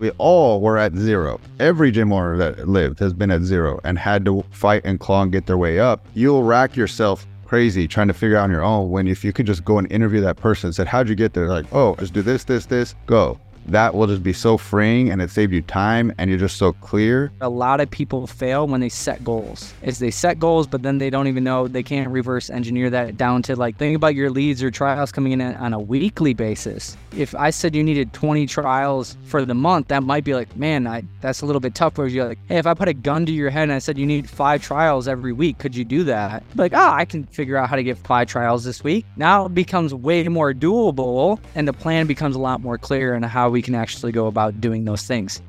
we all were at zero. Every gym owner that lived has been at zero and had to fight and claw and get their way up. You'll rack yourself crazy trying to figure out on your own when if you could just go and interview that person and said, How'd you get there? Like, oh, just do this, this, this, go that will just be so freeing and it saved you time and you're just so clear. A lot of people fail when they set goals. Is they set goals, but then they don't even know they can't reverse engineer that down to like think about your leads or trials coming in on a weekly basis. If I said you needed 20 trials for the month, that might be like, man, I, that's a little bit tough. Where you're like, hey, if I put a gun to your head and I said you need five trials every week, could you do that? Like, oh, I can figure out how to get five trials this week. Now it becomes way more doable and the plan becomes a lot more clear on how we can actually go about doing those things.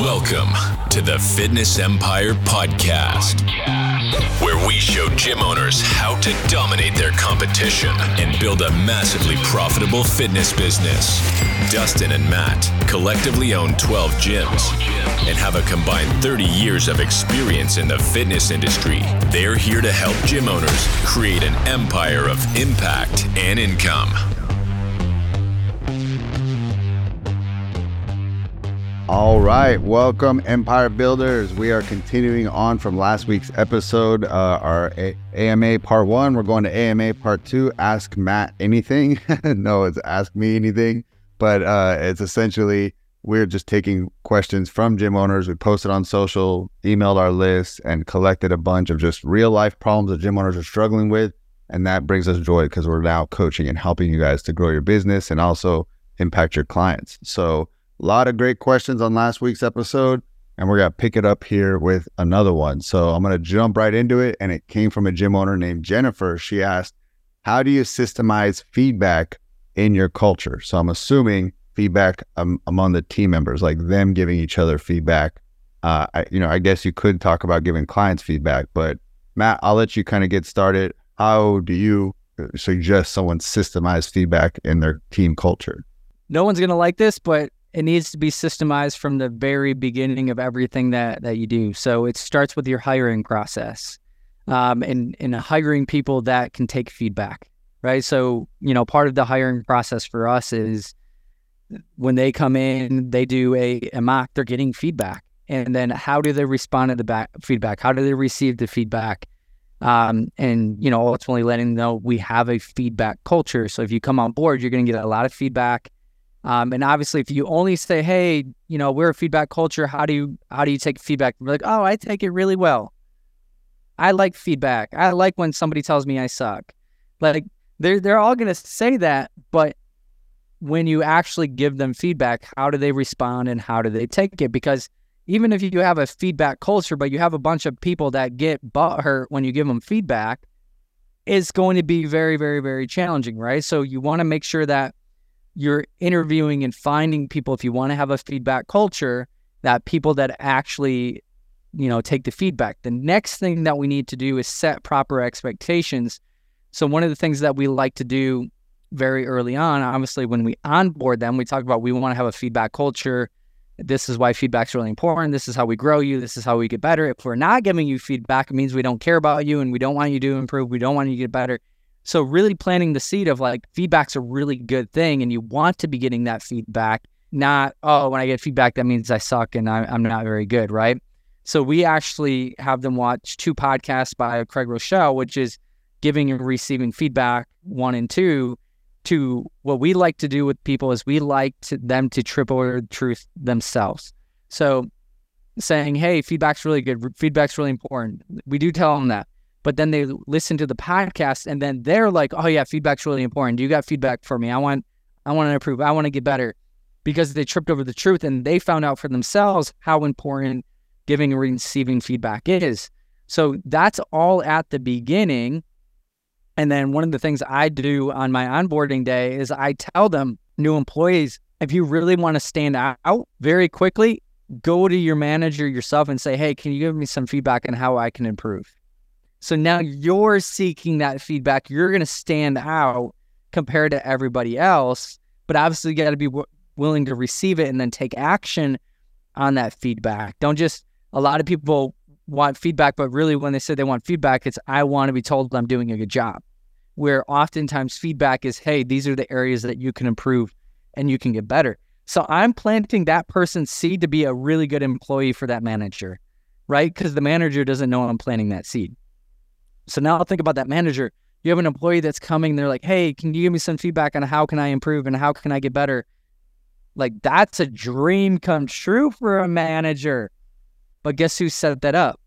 Welcome to the Fitness Empire Podcast, where we show gym owners how to dominate their competition and build a massively profitable fitness business. Dustin and Matt collectively own 12 gyms and have a combined 30 years of experience in the fitness industry. They're here to help gym owners create an empire of impact and income. All right, welcome Empire Builders. We are continuing on from last week's episode, uh, our A- AMA part one. We're going to AMA part two. Ask Matt anything. no, it's ask me anything, but uh, it's essentially we're just taking questions from gym owners. We posted on social, emailed our list, and collected a bunch of just real life problems that gym owners are struggling with. And that brings us joy because we're now coaching and helping you guys to grow your business and also impact your clients. So a lot of great questions on last week's episode, and we're going to pick it up here with another one. So I'm going to jump right into it. And it came from a gym owner named Jennifer. She asked, How do you systemize feedback in your culture? So I'm assuming feedback um, among the team members, like them giving each other feedback. Uh, I, you know, I guess you could talk about giving clients feedback, but Matt, I'll let you kind of get started. How do you uh, suggest someone systemize feedback in their team culture? No one's going to like this, but it needs to be systemized from the very beginning of everything that that you do. So it starts with your hiring process, um, and and hiring people that can take feedback, right? So you know, part of the hiring process for us is when they come in, they do a, a mock, they're getting feedback, and then how do they respond to the back feedback? How do they receive the feedback? Um, and you know, ultimately letting them know we have a feedback culture. So if you come on board, you're going to get a lot of feedback um, and obviously, if you only say, "Hey, you know, we're a feedback culture. How do you how do you take feedback?" We're like, "Oh, I take it really well. I like feedback. I like when somebody tells me I suck." Like they're they're all gonna say that, but when you actually give them feedback, how do they respond and how do they take it? Because even if you have a feedback culture, but you have a bunch of people that get butt hurt when you give them feedback, it's going to be very, very, very challenging, right? So you want to make sure that you're interviewing and finding people if you want to have a feedback culture that people that actually you know take the feedback. The next thing that we need to do is set proper expectations. So one of the things that we like to do very early on obviously when we onboard them we talk about we want to have a feedback culture. This is why feedback's really important. This is how we grow you. This is how we get better. If we're not giving you feedback it means we don't care about you and we don't want you to improve. We don't want you to get better so really planting the seed of like feedback's a really good thing and you want to be getting that feedback, not, oh, when I get feedback, that means I suck and I, am not very good, right? So we actually have them watch two podcasts by Craig Groeschel, which is giving and receiving feedback, one and two, to what we like to do with people is we like to, them to triple the truth themselves. So saying, hey, feedback's really good. Feedback's really important. We do tell them that but then they listen to the podcast and then they're like, "Oh yeah, feedback's really important. Do you got feedback for me. I want I want to improve. I want to get better." Because they tripped over the truth and they found out for themselves how important giving and receiving feedback is. So that's all at the beginning. And then one of the things I do on my onboarding day is I tell them, new employees, if you really want to stand out very quickly, go to your manager yourself and say, hey, can you give me some feedback on how I can improve? So now you're seeking that feedback. You're going to stand out compared to everybody else, but obviously you got to be w- willing to receive it and then take action on that feedback. Don't just, a lot of people want feedback, but really when they say they want feedback, it's, I want to be told I'm doing a good job. Where oftentimes feedback is, hey, these are the areas that you can improve and you can get better. So I'm planting that person's seed to be a really good employee for that manager, right? Because the manager doesn't know I'm planting that seed. So now I'll think about that manager. You have an employee that's coming, they're like, hey, can you give me some feedback on how can I improve and how can I get better? Like that's a dream come true for a manager. But guess who set that up?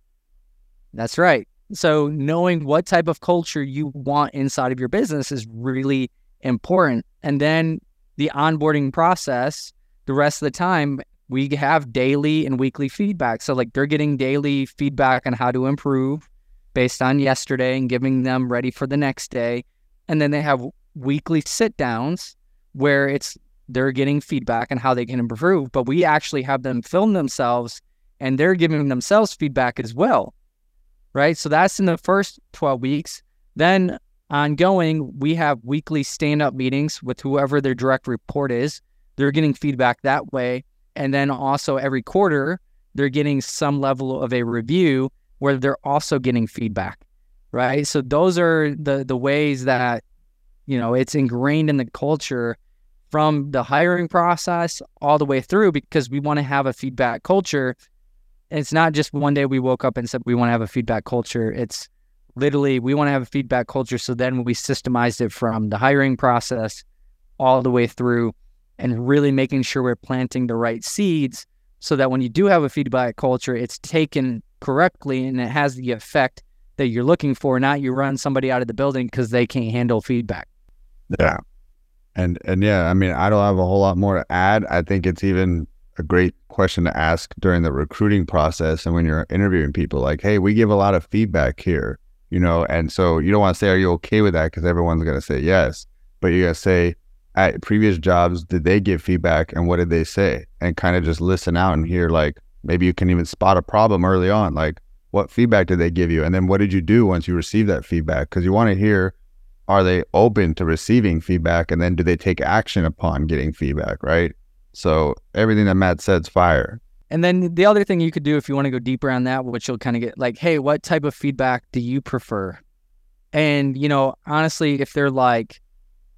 That's right. So knowing what type of culture you want inside of your business is really important. And then the onboarding process, the rest of the time, we have daily and weekly feedback. So like they're getting daily feedback on how to improve based on yesterday and giving them ready for the next day. And then they have weekly sit downs where it's they're getting feedback on how they can improve, but we actually have them film themselves and they're giving themselves feedback as well. Right. So that's in the first 12 weeks. Then ongoing, we have weekly stand up meetings with whoever their direct report is. They're getting feedback that way. And then also every quarter, they're getting some level of a review where they're also getting feedback. Right. So those are the the ways that, you know, it's ingrained in the culture from the hiring process all the way through because we want to have a feedback culture. It's not just one day we woke up and said we want to have a feedback culture. It's literally we want to have a feedback culture. So then we systemized it from the hiring process all the way through and really making sure we're planting the right seeds so that when you do have a feedback culture, it's taken correctly and it has the effect that you're looking for, not you run somebody out of the building because they can't handle feedback. Yeah. And and yeah, I mean, I don't have a whole lot more to add. I think it's even a great question to ask during the recruiting process and when you're interviewing people like, "Hey, we give a lot of feedback here." You know, and so you don't want to say, "Are you okay with that?" because everyone's going to say yes. But you're going to say, at previous jobs, did they give feedback and what did they say? And kind of just listen out and hear like maybe you can even spot a problem early on. Like what feedback did they give you? And then what did you do once you received that feedback? Because you want to hear are they open to receiving feedback and then do they take action upon getting feedback, right? So everything that Matt said's fire. And then the other thing you could do if you want to go deeper on that, which you'll kind of get like, hey, what type of feedback do you prefer? And, you know, honestly, if they're like,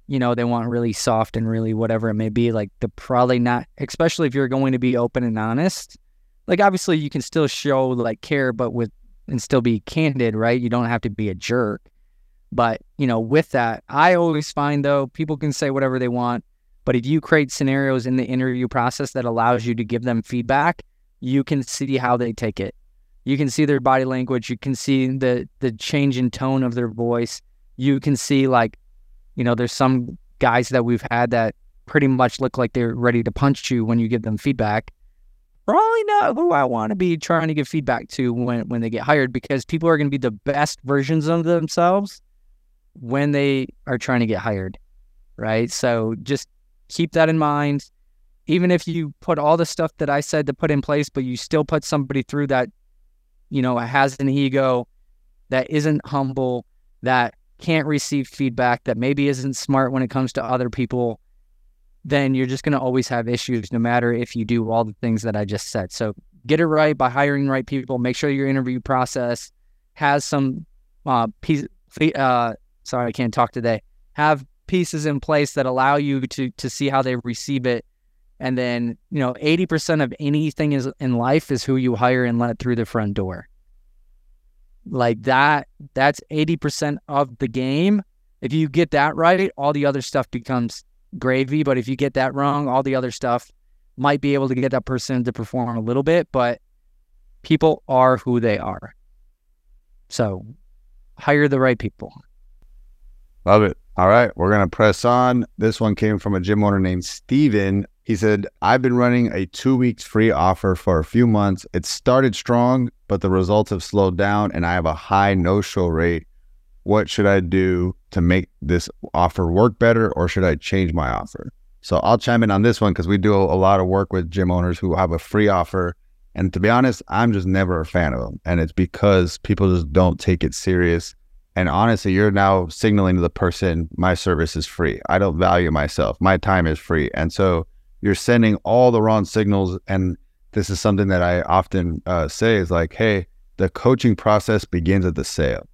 you know, they want really soft and really whatever it may be, like they're probably not, especially if you're going to be open and honest. Like, obviously, you can still show like care, but with, and still be candid, right? You don't have to be a jerk. But, you know, with that, I always find though, people can say whatever they want. But if you create scenarios in the interview process that allows you to give them feedback, you can see how they take it. You can see their body language. You can see the the change in tone of their voice. You can see like you know, there's some guys that we've had that pretty much look like they're ready to punch you when you give them feedback. Probably not who I want to be trying to give feedback to when, when they get hired because people are going to be the best versions of themselves when they are trying to get hired. Right. So just keep that in mind. Even if you put all the stuff that I said to put in place, but you still put somebody through that, you know, has an ego, that isn't humble, that can't receive feedback, that maybe isn't smart when it comes to other people, then you're just going to always have issues no matter if you do all the things that I just said. So get it right by hiring the right people. Make sure your interview process has some uh, piece. Uh, sorry, I can't talk today. Have pieces in place that allow you to to see how they receive it. And then, you know, 80% of anything is in life is who you hire and let through the front door like that that's 80% of the game if you get that right all the other stuff becomes gravy but if you get that wrong all the other stuff might be able to get that person to perform a little bit but people are who they are. So hire the right people. Love it. All right we're going to press on. This one came from a gym owner named steven. He said, I've been running a two weeks free offer for a few months. It started strong, but the results have slowed down and I have a high no show rate. What should I do to make this offer work better or should I change my offer? So I'll chime in on this one because we do a lot of work with gym owners who have a free offer. And to be honest, I'm just never a fan of them. And it's because people just don't take it serious. And honestly, you're now signaling to the person, my service is free. I don't value myself. My time is free. And so you're sending all the wrong signals. And this is something that I often uh, say is like, hey, the coaching process begins at the sale.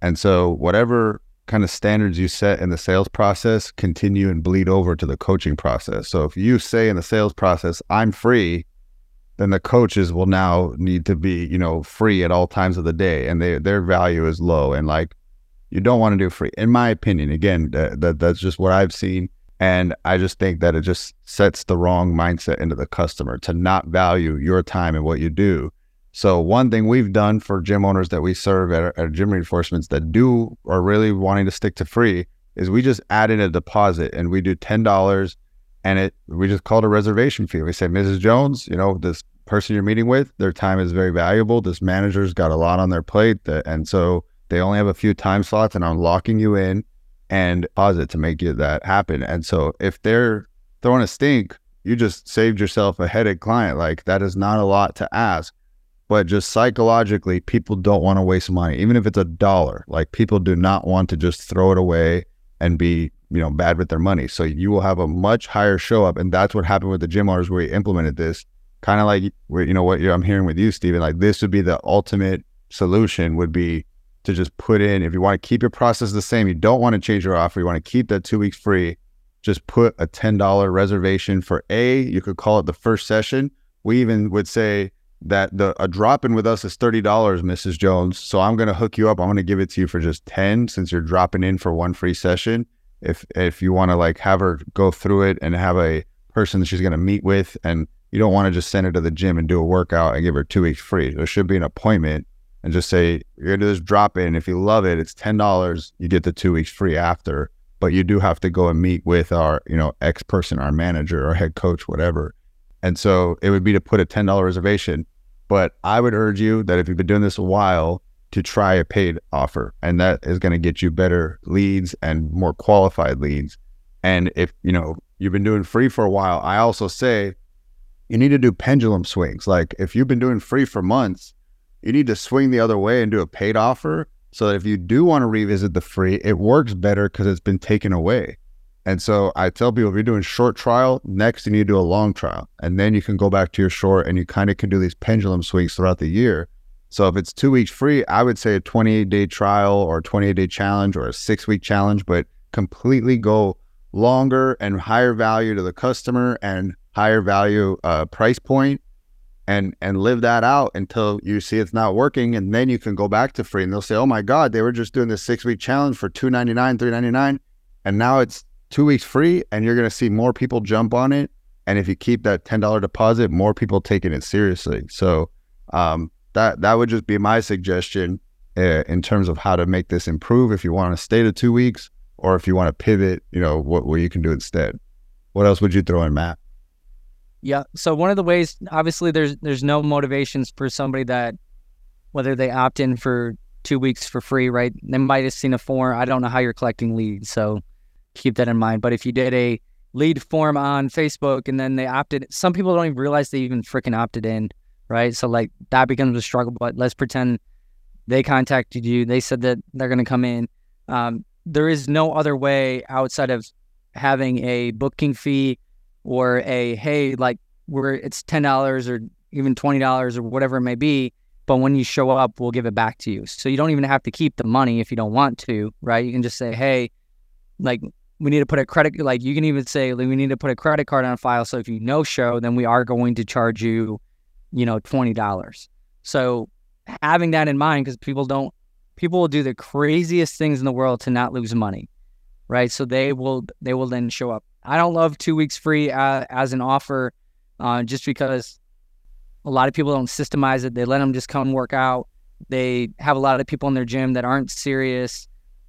And so, whatever kind of standards you set in the sales process continue and bleed over to the coaching process. So if you say in the sales process, I'm free, then the coaches will now need to be, you know, free at all times of the day and they, their value is low. And like, you don't want to do free, in my opinion. Again, that, that that's just what I've seen. And I just think that it just sets the wrong mindset into the customer to not value your time and what you do. So one thing we've done for gym owners that we serve at, at gym reinforcements that do are really wanting to stick to free is we just add in a deposit and we do ten dollars and it we just call it a reservation fee. We say, Mrs. Jones, you know, this person you're meeting with, their time is very valuable. This manager's got a lot on their plate, that, and so they only have a few time slots, and I'm locking you in and deposit to make it that happen. And so if they're throwing a stink, you just saved yourself a headache client. Like that is not a lot to ask but just psychologically, people don't want to waste money, even if it's a dollar. Like people do not want to just throw it away and be, you know, bad with their money. So you will have a much higher show up, and that's what happened with the gym owners where we implemented this. Kind of like you know what I'm hearing with you, Stephen. Like this would be the ultimate solution. Would be to just put in if you want to keep your process the same, you don't want to change your offer, you want to keep that two weeks free. Just put a ten dollar reservation for a. You could call it the first session. We even would say that the a drop in with us is thirty dollars, Mrs. Jones. So I'm gonna hook you up. I'm gonna give it to you for just ten since you're dropping in for one free session. If if you want to like have her go through it and have a person that she's gonna meet with, and you don't want to just send her to the gym and do a workout and give her two weeks free. There should be an appointment and just say you're gonna do this drop in. If you love it, it's ten dollars. You get the two weeks free after, but you do have to go and meet with our you know ex person, our manager, our head coach, whatever. And so it would be to put a ten dollar reservation but I would urge you that if you've been doing this a while, to try a paid offer, and that is going to get you better leads and more qualified leads. And if you know you've been doing free for a while, I also say you need to do pendulum swings. Like if you've been doing free for months, you need to swing the other way and do a paid offer so that if you do want to revisit the free, it works better because it's been taken away. And so I tell people if you're doing short trial, next you need to do a long trial. And then you can go back to your short and you kind of can do these pendulum swings throughout the year. So if it's two weeks free, I would say a 28 day trial or 28 day challenge or a six week challenge, but completely go longer and higher value to the customer and higher value uh, price point and and live that out until you see it's not working and then you can go back to free and they'll say oh my god they were just doing this six week challenge for 299 399 and now it's two weeks free and you're going to see more people jump on it. And if you keep that $10 deposit, more people taking it seriously. So um, that, that would just be my suggestion uh, in terms of how to make this improve. If you want to stay to two weeks or if you want to pivot, you know, what, what you can do instead. What else would you throw in, Matt? Yeah. So one of the ways, obviously, there's there's no motivations for somebody that whether they opt in for two weeks for free, right? They might have seen a form. I don't know how you're collecting leads, so keep that in mind. But if you did a lead form on Facebook and then they opted, some people don't even realize they even freaking opted in, right? So like that becomes a struggle. But let's pretend they contacted you, they said that they're going to come in. Um, there is no other way outside of having a booking fee or a hey, like where it's ten dollars or even twenty dollars or whatever it may be. But when you show up, we'll give it back to you. So you don't even have to keep the money if you don't want to, right? You can just say, hey, like we need to put a credit like you can even say like, we need to put a credit card on file. So if you no show then we are going to charge you you know $20 so having that in mind because people don't people will do the craziest things in the world to not lose money right? So they will they will then show up. I don't love two weeks free uh, as an offer uh, just because a lot of people don't systemize it. They let them just come work out. They have a lot of people in their gym that aren't serious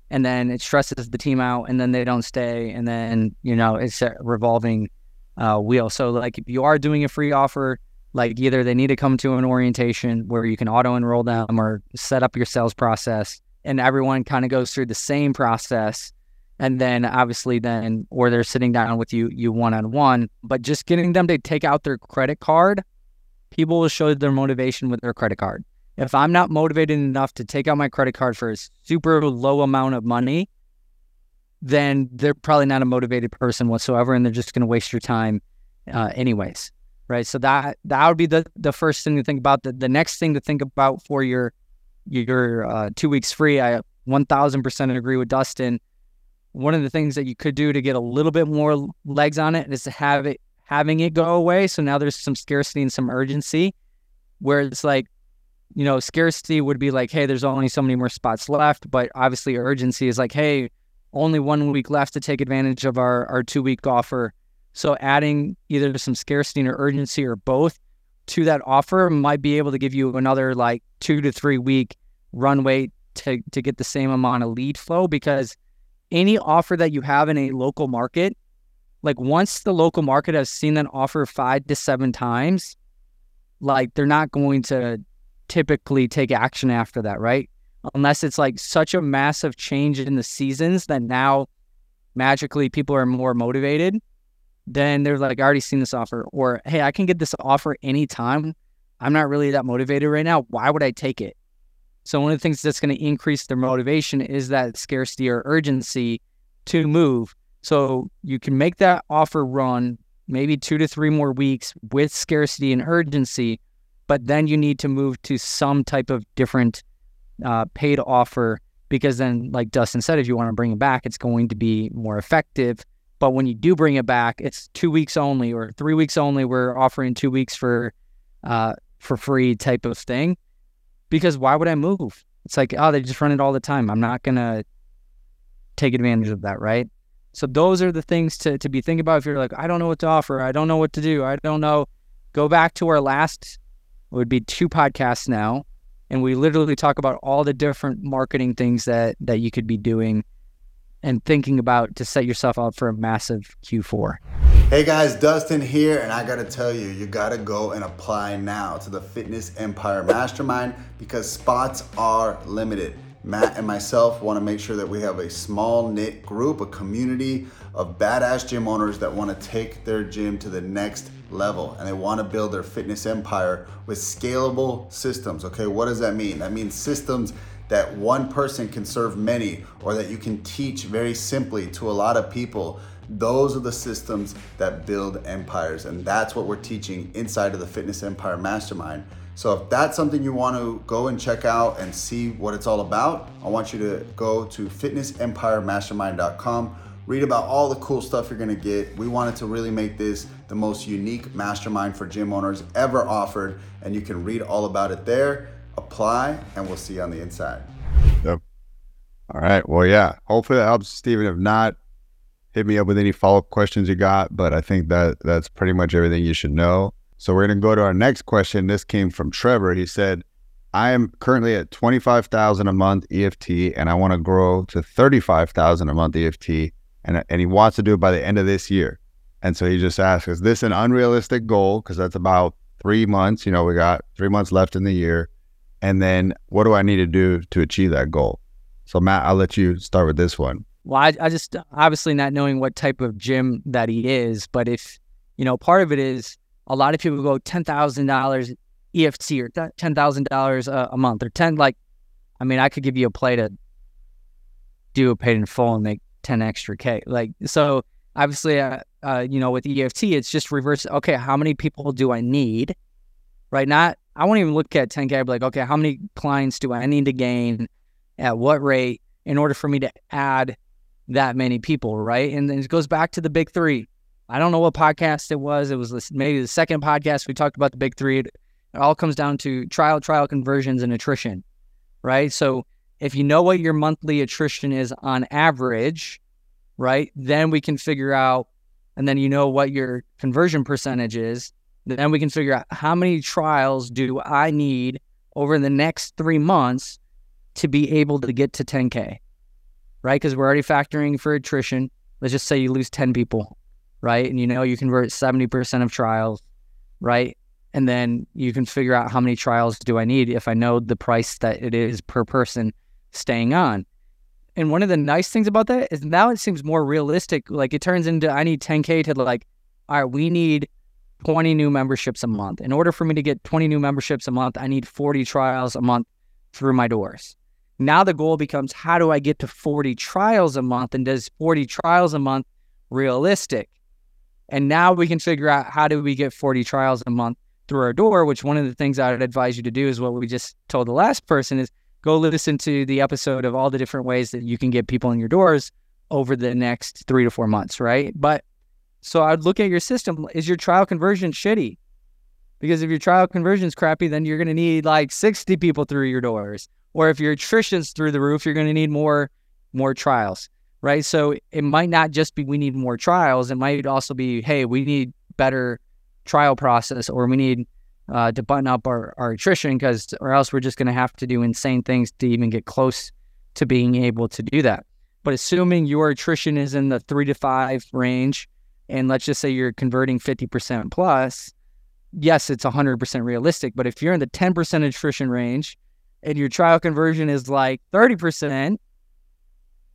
and then it stresses the team out and then they don't stay and then you know it's a revolving uh, wheel. So like if you are doing a free offer like either they need to come to an orientation where you can auto enroll them or set up your sales process and everyone kind of goes through the same process and then obviously then or they're sitting down with you you one on one but just getting them to take out their credit card people will show their motivation with their credit card if I'm not motivated enough to take out my credit card for a super low amount of money, then they're probably not a motivated person whatsoever, and they're just going to waste your time, uh, anyways. Right. So that that would be the the first thing to think about. The the next thing to think about for your your uh, two weeks free, I 1000% agree with Dustin. One of the things that you could do to get a little bit more legs on it is to have it having it go away. So now there's some scarcity and some urgency where it's like, you know, scarcity would be like, hey, there's only so many more spots left. But obviously, urgency is like, hey, only one week left to take advantage of our, our two week offer. So adding either some scarcity or urgency or both to that offer might be able to give you another like two to three week runway to, to get the same amount of lead flow because any offer that you have in a local market, like once the local market has seen that offer five to seven times, like they're not going to typically take action after that, right? Unless it's like such a massive change in the seasons that now magically people are more motivated, then they're like, I already seen this offer, or hey, I can get this offer anytime. I'm not really that motivated right now. Why would I take it? So one of the things that's going to increase their motivation is that scarcity or urgency to move. So you can make that offer run maybe two to three more weeks with scarcity and urgency, but then you need to move to some type of different uh, paid offer because then, like Dustin said, if you want to bring it back, it's going to be more effective. But when you do bring it back, it's two weeks only or three weeks only. We're offering two weeks for uh, for free type of thing because why would I move? It's like, oh, they just run it all the time. I'm not to take advantage of that, right? So those are the things to, to be thinking about. If you're like, I don't know what to offer, I don't know what to do, I don't know, go back to our last, would be two podcasts now. And we literally talk about all the different marketing things that, that you could be doing and thinking about to set yourself up for a massive Q4. Hey guys, Dustin here, and I gotta tell you, you gotta go and apply now to the Fitness Empire Mastermind because spots are limited. Matt and myself wanna make sure that we have a small knit group, a community of badass gym owners that wanna take their gym to the next level and they wanna build their fitness empire with scalable systems. Okay, what does that mean? That means systems that one person can serve many or that you can teach very simply to a lot of people those are the systems that build empires. And that's what we're teaching inside of the Fitness Empire Mastermind. So if that's something you want to go and check out and see what it's all about, I want you to go to fitnessempiremastermind.com, read about all the cool stuff you're to get. We wanted to really make this the most unique mastermind for gym owners ever offered, and you can read all about it there. Apply, and we'll see you on the inside. Yep. All right. Well, yeah. Hopefully that helps, Stephen. If not, hit me up with any follow up questions you got. But I think that that's pretty much everything you should know. So we're to go to our next question. This came from Trevor. He said, I am currently at 25,000 a month EFT and I want to grow to 35,000 a month EFT and, and he wants to do it by the end of this year. And so he just asks, is this an unrealistic goal? Because that's about three months. You know, we got three months left in the year. And then what do I need to do to achieve that goal? So, Matt, I'll let you start with this one. Well, I, I just obviously not knowing what type of gym that he is, but if, you know, part of it is a lot of people go $10,000 EFT or $10,000 uh, a month or 10, like, I mean, I could give you a play to do a paid in full and make. 10 extra K. Like, so obviously, uh, uh, you know, with EFT, it's just reverse. Okay, how many people do I need? Right? Not, I won't even look at 10K. I'd be like, okay, how many clients do I need to gain at what rate in order for me to add that many people? Right. And then it goes back to the big three. I don't know what podcast it was. It was maybe the second podcast we talked about the big three. It all comes down to trial, trial conversions, and attrition. Right. So, if you know what your monthly attrition is on average, right, then we can figure out, and then you know what your conversion percentage is, then we can figure out how many trials do I need over the next three months to be able to get to 10K right? Because we're already factoring for attrition. Let's just say you lose 10 people, right? And you know you convert 70% of trials, right? And then you can figure out how many trials do I need if I know the price that it is per person staying on. And one of the nice things about that is now it seems more realistic. Like it turns into I need 10K to like, all right, we need 20 new memberships a month. In order for me to get 20 new memberships a month, I need 40 trials a month through my doors. Now the goal becomes how do I get to 40 trials a month? And does 40 trials a month realistic? And now we can figure out how do we get 40 trials a month through our door, which one of the things I would advise you to do is what we just told the last person is go listen to the episode of all the different ways that you can get people in your doors over the next three to four months, right? But so I'd look at your system. Is your trial conversion shitty? Because if your trial conversion is crappy, then you're going to need like 60 people through your doors. Or if your attrition's through the roof, you're going to need more more trials, right? So it might not just be we need more trials. It might also be, hey, we need better trial process, or we need uh, to button up our, our attrition because, or else we're just going to have to do insane things to even get close to being able to do that. But assuming your attrition is in the three to five range, and let's just say you're converting 50% plus, yes, it's 100% realistic. But if you're in the 10% attrition range and your trial conversion is like 30%,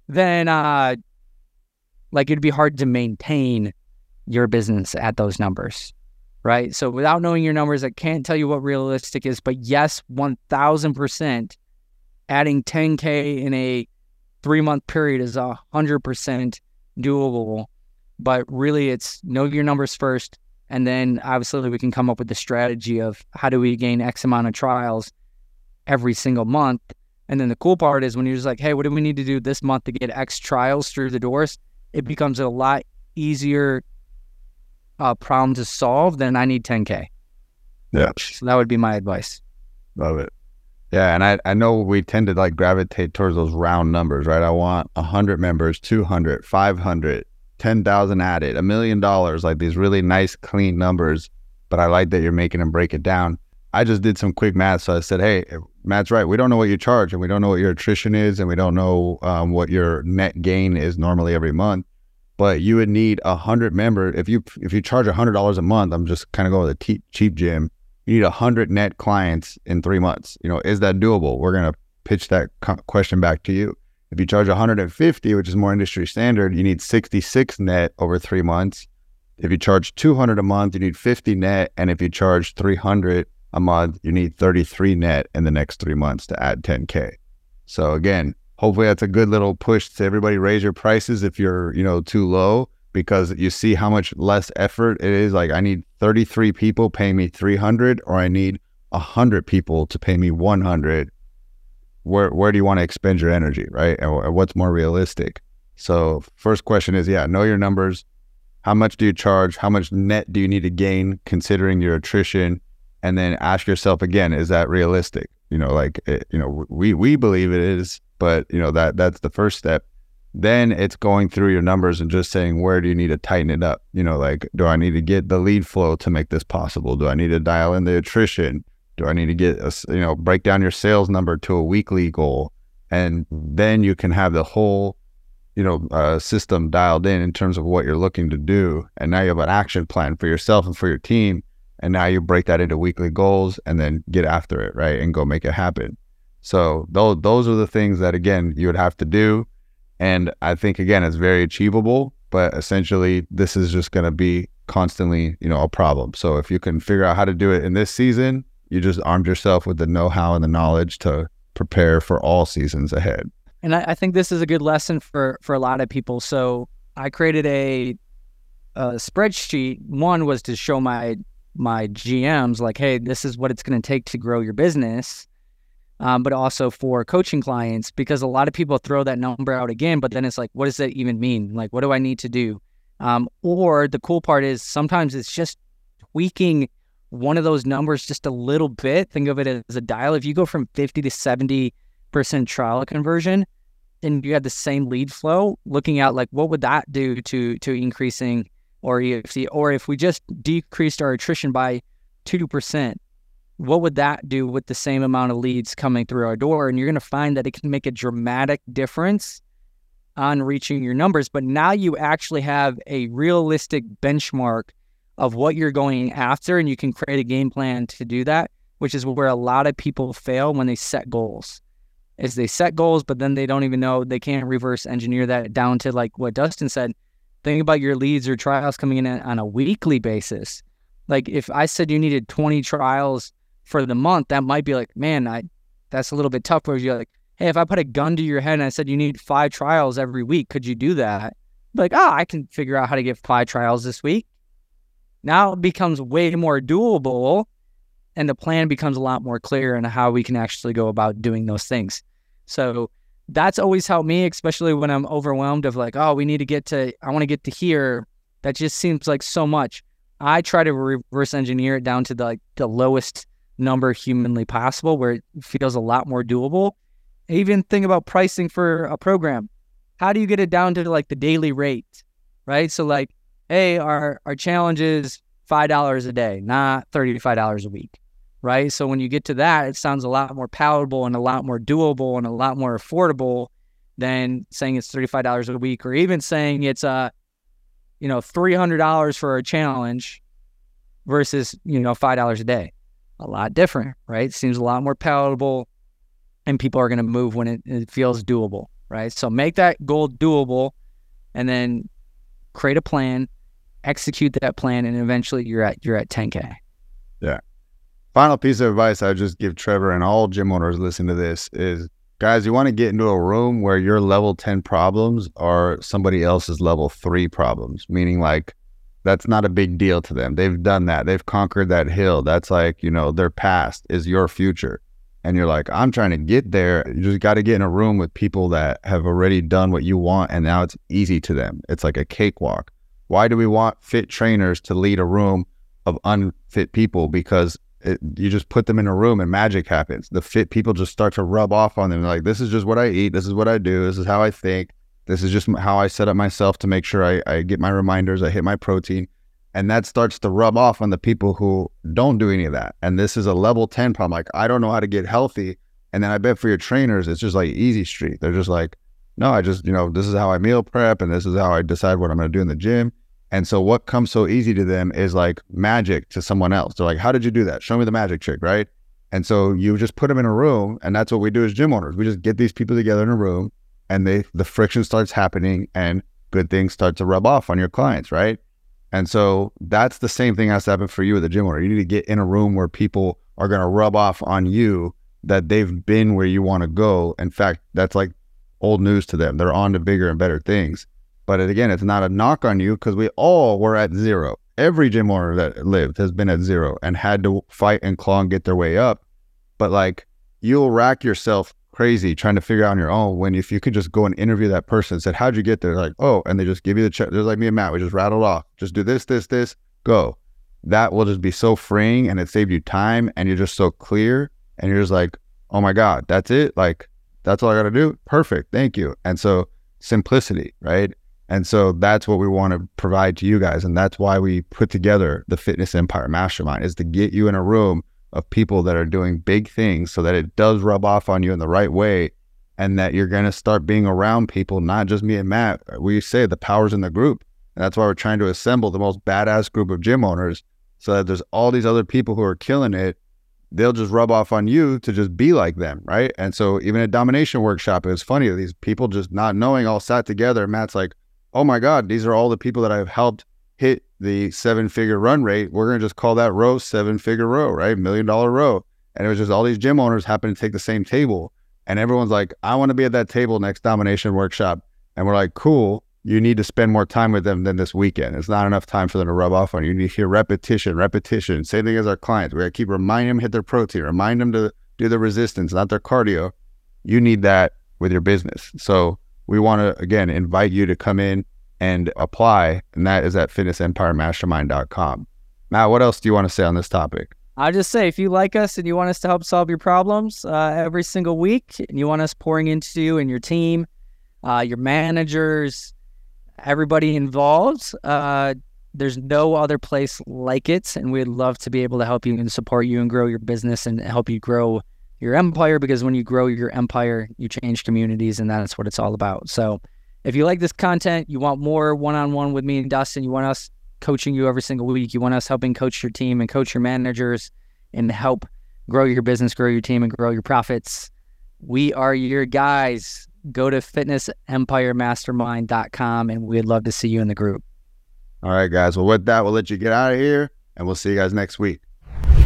then uh, like it'd be hard to maintain your business at those numbers, right? So without knowing your numbers, I can't tell you what realistic is. But yes, 1000% adding 10K in a three month period is 100% doable. But really, it's know your numbers first, and then obviously we can come up with the strategy of how do we gain X amount of trials every single month. And then the cool part is when you're just like, hey, what do we need to do this month to get X trials through the doors? It becomes a lot easier uh, problem to solve then I need 10K. Yeah. So that would be my advice. Love it. Yeah, and I, I know we tend to like gravitate towards those round numbers, right? I want 100 members, 200, 500, 10,000 added, a million dollars, like these really nice, clean numbers. But I like that you're making them break it down. I just did some quick math. So I said, hey, Matt's right. We don't know what you charge and we don't know what your attrition is and we don't know um, what your net gain is normally every month. But you would need a hundred member if you if you charge a hundred dollars a month. I'm just kind of going with a cheap gym. You need a hundred net clients in three months. You know, is that doable? We're gonna pitch that question back to you. If you charge 150, which is more industry standard, you need 66 net over three months. If you charge 200 a month, you need 50 net, and if you charge 300 a month, you need 33 net in the next three months to add 10k. So again, hopefully that's a good little push to everybody raise your prices if you're you know too low because you see how much less effort it is. Like I need 33 people pay me 300, or I need 100 people to pay me 100 where where do you want to expend your energy, right? And what's more realistic? So first question is, yeah, know your numbers. How much do you charge? How much net do you need to gain considering your attrition? And then ask yourself again, is that realistic? You know, like it, eh, you know, we we believe it is, but you know that that's the first step. Then it's going through your numbers and just saying where do you need to tighten it up? You know, like do I need to get the lead flow to make this possible? Do I need to dial in the attrition? Do I need to get a, you know break down your sales number to a weekly goal, and then you can have the whole you know uh, system dialed in in terms of what you're looking to do, and now you have an action plan for yourself and for your team, and now you break that into weekly goals and then get after it right and go make it happen. So those those are the things that again you would have to do, and I think again it's very achievable. But essentially, this is just going to be constantly, you know, a problem. So if you can figure out how to do it in this season, you just armed yourself with the know-how and the knowledge to prepare for all seasons ahead. And I, I think this is a good lesson for for a lot of people. So I created a, a spreadsheet. One was to show my my GMs like, hey, this is what it's going to take to grow your business. Um, but also for coaching clients because a lot of people throw that number out again, but then it's like, what does that even mean? Like, what do I need to do? Um, or the cool part is sometimes it's just tweaking one of those numbers just a little bit, think of it as a dial. If you go from 50 to 70% trial conversion and you had the same lead flow, looking at like what would that do to to increasing or EFT, or if we just decreased our attrition by 2%, what would that do with the same amount of leads coming through our door? And you're going to find that it can make a dramatic difference on reaching your numbers. But now you actually have a realistic benchmark of what you're going after, and you can create a game plan to do that, which is where a lot of people fail when they set goals. Is they set goals, but then they don't even know they can't reverse engineer that down to like what Dustin said. Think about your leads or trials coming in on a weekly basis. Like if I said you needed 20 trials for the month, that might be like, man, I that's a little bit tough. Where you're like, hey, if I put a gun to your head and I said you need five trials every week, could you do that? Like, oh, I can figure out how to get five trials this week. Now it becomes way more doable. and the plan becomes a lot more clear on how we can actually go about doing those things. So that's always helped me, especially when I'm overwhelmed of like, oh, we need to get to, I want to get to here. That just seems like so much. I try to reverse engineer it down to the like the lowest number humanly possible, where it feels a lot more doable. Even think about pricing for a program. How do you get it down to like the daily rate, right? So like, hey, our our challenge is five dollars a day, not thirty five dollars a week right? So when you get to that, it sounds a lot more palatable and a lot more doable and a lot more affordable than saying it's $35 a week or even saying it's a uh, you know $300 for a challenge versus you know $5 a day. A lot different, right? Seems a lot more palatable and people are going to move when it, it feels doable, right? So make that goal doable and then create a plan, execute that plan and eventually you're at you're at 10k. Yeah final piece of advice I just give Trevor and all gym owners listening to this is guys, you want to get into a room where your level 10 problems are somebody else's level three problems, meaning like that's not a big deal to them. They've done that. They've conquered that hill. That's like, you know, their past is your future. And you're like, I'm trying to get there. You just got to get in a room with people that have already done what you want. And now it's easy to them. It's like a cakewalk. Why do we want fit trainers to lead a room of unfit people? Because it, you just put them in a room and magic happens. The fit people just start to rub off on them. They're like, this is just what I eat. This is what I do. This is how I think. This is just how I set up myself to make sure I, I get my reminders. I hit my protein. And that starts to rub off on the people who don't do any of that. And this is a level 10 problem. Like, I don't know how to get healthy. And then I bet for your trainers, it's just like easy street. They're just like, no, I just, you know, this is how I meal prep and this is how I decide what I'm going to do in the gym. And so what comes so easy to them is like magic to someone else. They're like, how did you do that? Show me the magic trick, right? And so you just put them in a room, and that's what we do as gym owners. We just get these people together in a room, and they the friction starts happening, and good things start to rub off on your clients, right? And so that's the same thing has to happen for you at the gym owner. You need to get in a room where people are going to rub off on you that they've been where you want to go. In fact, that's like old news to them. They're on to bigger and better things. But again, it's not a knock on you because we all were at zero. Every gym owner that lived has been at zero and had to fight and claw and get their way up. But like you'll rack yourself crazy trying to figure out on your own when if you could just go and interview that person and said, How'd you get there? Like, oh, and they just give you the check. There's like me and Matt, we just rattled off. Just do this, this, this, go. That will just be so freeing and it saved you time and you're just so clear and you're just like, oh my God, that's it. Like, that's all I got to do. Perfect. Thank you. And so simplicity, right? And so that's what we want to provide to you guys. And that's why we put together the Fitness Empire Mastermind is to get you in a room of people that are doing big things so that it does rub off on you in the right way and that you're going to start being around people, not just me and Matt. We say the power's in the group. And that's why we're trying to assemble the most badass group of gym owners so that there's all these other people who are killing it. They'll just rub off on you to just be like them, right? And so even a domination workshop, it was funny. These people just not knowing all sat together. Matt's like, oh my God, these are all the people that I've helped hit the seven figure run rate. We're going to just call that row seven figure row, right? Million dollar row. And it was just all these gym owners happen to take the same table. And everyone's like, I want to be at that table next domination workshop. And we're like, cool. You need to spend more time with them than this weekend. It's not enough time for them to rub off on you. You need to hear repetition, repetition. Same thing as our clients. We got to keep reminding them hit their protein, remind them to do the resistance, not their cardio. You need that with your business. So we want to, again, invite you to come in and apply. And that is at fitnessempiremastermind.com. Matt, what else do you want to say on this topic? I'll just say if you like us and you want us to help solve your problems uh, every single week and you want us pouring into you and your team, uh, your managers, everybody involved, uh, there's no other place like it. And we'd love to be able to help you and support you and grow your business and help you grow your empire because when you grow your empire, you change communities, and that's what it's all about. So, if you like this content, you want more one on one with me and Dustin, you want us coaching you every single week, you want us helping coach your team and coach your managers and help grow your business, grow your team, and grow your profits. We are your guys. Go to fitnessempiremastermind.com and we'd love to see you in the group. All right, guys. Well, with that, we'll let you get out of here and we'll see you guys next week.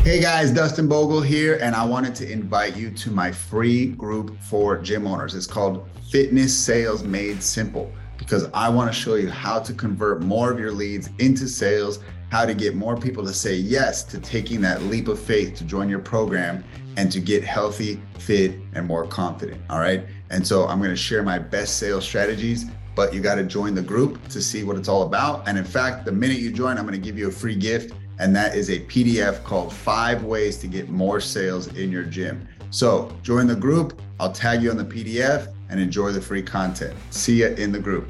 Hey guys, Dustin Bogle here, and I wanted to invite you to my free group for gym owners. It's called Fitness Sales Made Simple because I want to show you how to convert more of your leads into sales how to get more people to say yes to taking that leap of faith to join your program and to get healthy, fit, and more confident. All right. And so I'm going to share my best sales strategies, but you got to join the group to see what it's all about. And in fact, the minute you join, I'm going to give you a free gift. And that is a PDF called Five Ways to Get More Sales in Your Gym. So join the group. I'll tag you on the PDF and enjoy the free content. See you in the group.